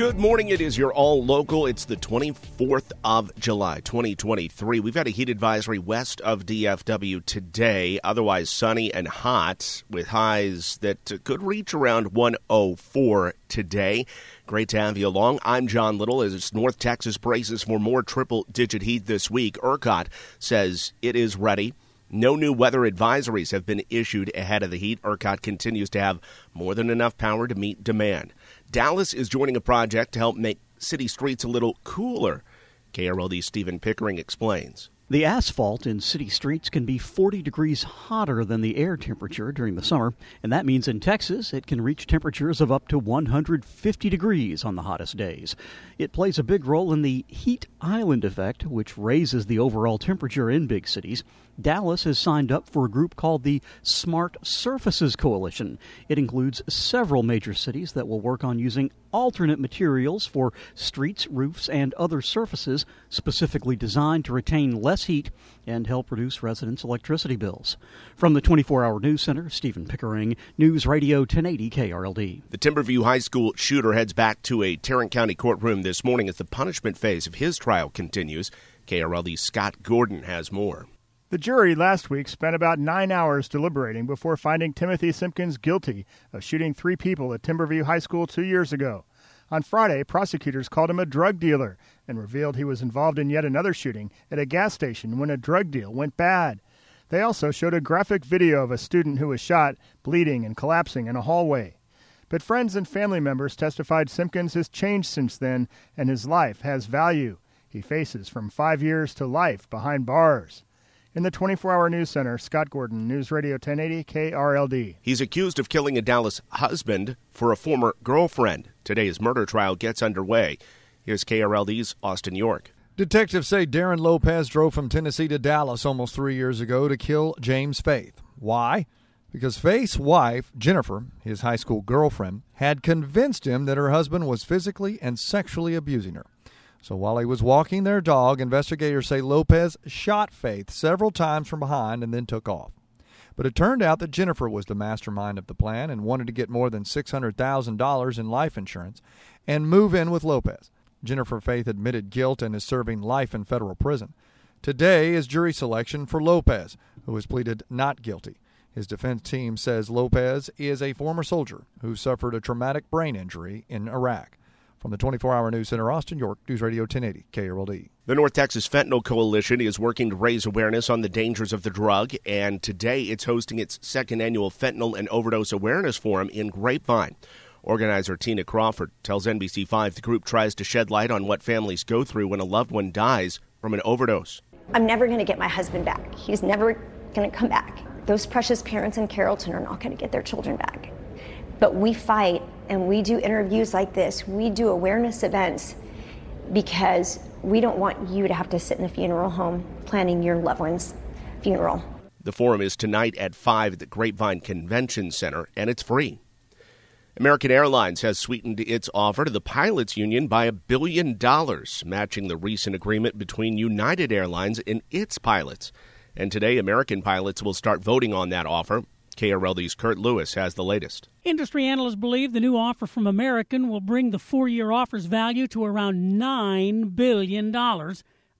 Good morning. It is your all local. It's the 24th of July, 2023. We've had a heat advisory west of DFW today, otherwise sunny and hot, with highs that could reach around 104 today. Great to have you along. I'm John Little as North Texas braces for more triple digit heat this week. ERCOT says it is ready. No new weather advisories have been issued ahead of the heat. ERCOT continues to have more than enough power to meet demand. Dallas is joining a project to help make city streets a little cooler. KRLD Stephen Pickering explains. The asphalt in city streets can be 40 degrees hotter than the air temperature during the summer, and that means in Texas it can reach temperatures of up to 150 degrees on the hottest days. It plays a big role in the heat island effect, which raises the overall temperature in big cities. Dallas has signed up for a group called the Smart Surfaces Coalition. It includes several major cities that will work on using alternate materials for streets, roofs, and other surfaces specifically designed to retain less heat and help reduce residents' electricity bills. From the 24 Hour News Center, Stephen Pickering, News Radio 1080 KRLD. The Timberview High School shooter heads back to a Tarrant County courtroom this morning as the punishment phase of his trial continues. KRLD's Scott Gordon has more. The jury last week spent about nine hours deliberating before finding Timothy Simpkins guilty of shooting three people at Timberview High School two years ago. On Friday, prosecutors called him a drug dealer and revealed he was involved in yet another shooting at a gas station when a drug deal went bad. They also showed a graphic video of a student who was shot, bleeding and collapsing in a hallway. But friends and family members testified Simpkins has changed since then and his life has value. He faces from five years to life behind bars. In the 24 hour news center, Scott Gordon, News Radio 1080 KRLD. He's accused of killing a Dallas husband for a former girlfriend. Today's murder trial gets underway. Here's KRLD's Austin York. Detectives say Darren Lopez drove from Tennessee to Dallas almost three years ago to kill James Faith. Why? Because Faith's wife, Jennifer, his high school girlfriend, had convinced him that her husband was physically and sexually abusing her. So while he was walking their dog, investigators say Lopez shot Faith several times from behind and then took off. But it turned out that Jennifer was the mastermind of the plan and wanted to get more than $600,000 in life insurance and move in with Lopez. Jennifer Faith admitted guilt and is serving life in federal prison. Today is jury selection for Lopez, who has pleaded not guilty. His defense team says Lopez is a former soldier who suffered a traumatic brain injury in Iraq. From the 24 Hour News Center, Austin, York, News Radio 1080, KRLD. The North Texas Fentanyl Coalition is working to raise awareness on the dangers of the drug, and today it's hosting its second annual Fentanyl and Overdose Awareness Forum in Grapevine. Organizer Tina Crawford tells NBC5 the group tries to shed light on what families go through when a loved one dies from an overdose. I'm never going to get my husband back. He's never going to come back. Those precious parents in Carrollton are not going to get their children back. But we fight and we do interviews like this, we do awareness events because we don't want you to have to sit in a funeral home planning your loved one's funeral. The forum is tonight at 5 at the Grapevine Convention Center, and it's free. American Airlines has sweetened its offer to the pilots union by a billion dollars, matching the recent agreement between United Airlines and its pilots. And today, American pilots will start voting on that offer. KRLD's Kurt Lewis has the latest. Industry analysts believe the new offer from American will bring the four year offer's value to around $9 billion,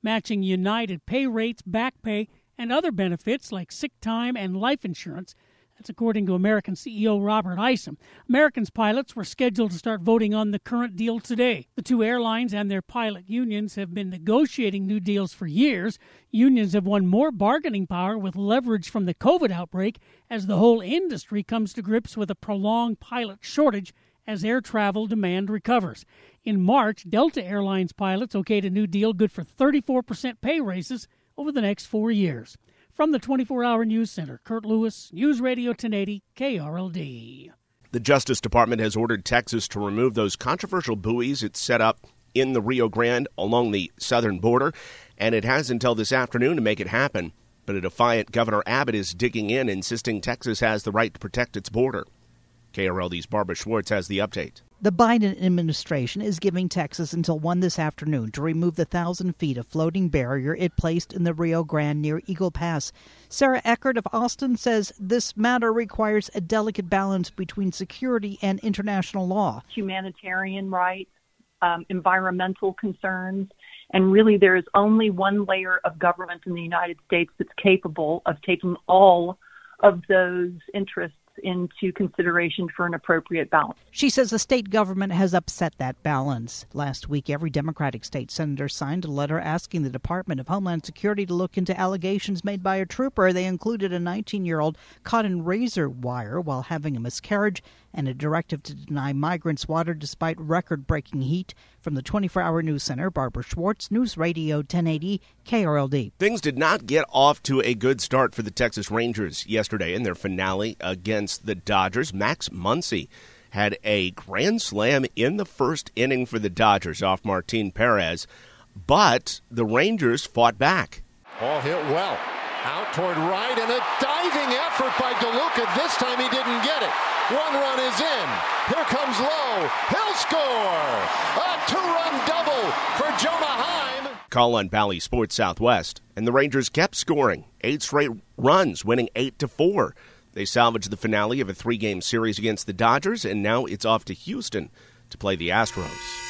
matching United pay rates, back pay, and other benefits like sick time and life insurance that's according to American CEO Robert Isom. American's pilots were scheduled to start voting on the current deal today. The two airlines and their pilot unions have been negotiating new deals for years. Unions have won more bargaining power with leverage from the COVID outbreak as the whole industry comes to grips with a prolonged pilot shortage as air travel demand recovers. In March, Delta Airlines pilots okayed a new deal good for 34% pay raises over the next four years. From the 24 hour news center, Kurt Lewis, News Radio 1080, KRLD. The Justice Department has ordered Texas to remove those controversial buoys it set up in the Rio Grande along the southern border, and it has until this afternoon to make it happen. But a defiant Governor Abbott is digging in, insisting Texas has the right to protect its border. KRLD's Barbara Schwartz has the update. The Biden administration is giving Texas until 1 this afternoon to remove the thousand feet of floating barrier it placed in the Rio Grande near Eagle Pass. Sarah Eckhardt of Austin says this matter requires a delicate balance between security and international law. Humanitarian rights, um, environmental concerns, and really there is only one layer of government in the United States that's capable of taking all of those interests into consideration for an appropriate balance. She says the state government has upset that balance. Last week, every Democratic state senator signed a letter asking the Department of Homeland Security to look into allegations made by a trooper. They included a 19 year old caught in razor wire while having a miscarriage and a directive to deny migrants water despite record breaking heat. From the 24 hour news center, Barbara Schwartz, News Radio 1080, KRLD. Things did not get off to a good start for the Texas Rangers yesterday in their finale against the Dodgers. Max Muncy had a grand slam in the first inning for the Dodgers off Martin Perez, but the Rangers fought back. Ball hit well. Out toward right, and a diving effort by DeLuca. This time he didn't get it. One run is in. Here comes Lowe. He'll score. A two-run double for Jonah Heim. Call on Bally Sports Southwest, and the Rangers kept scoring. Eight straight runs, winning eight to four. They salvaged the finale of a three-game series against the Dodgers, and now it's off to Houston to play the Astros.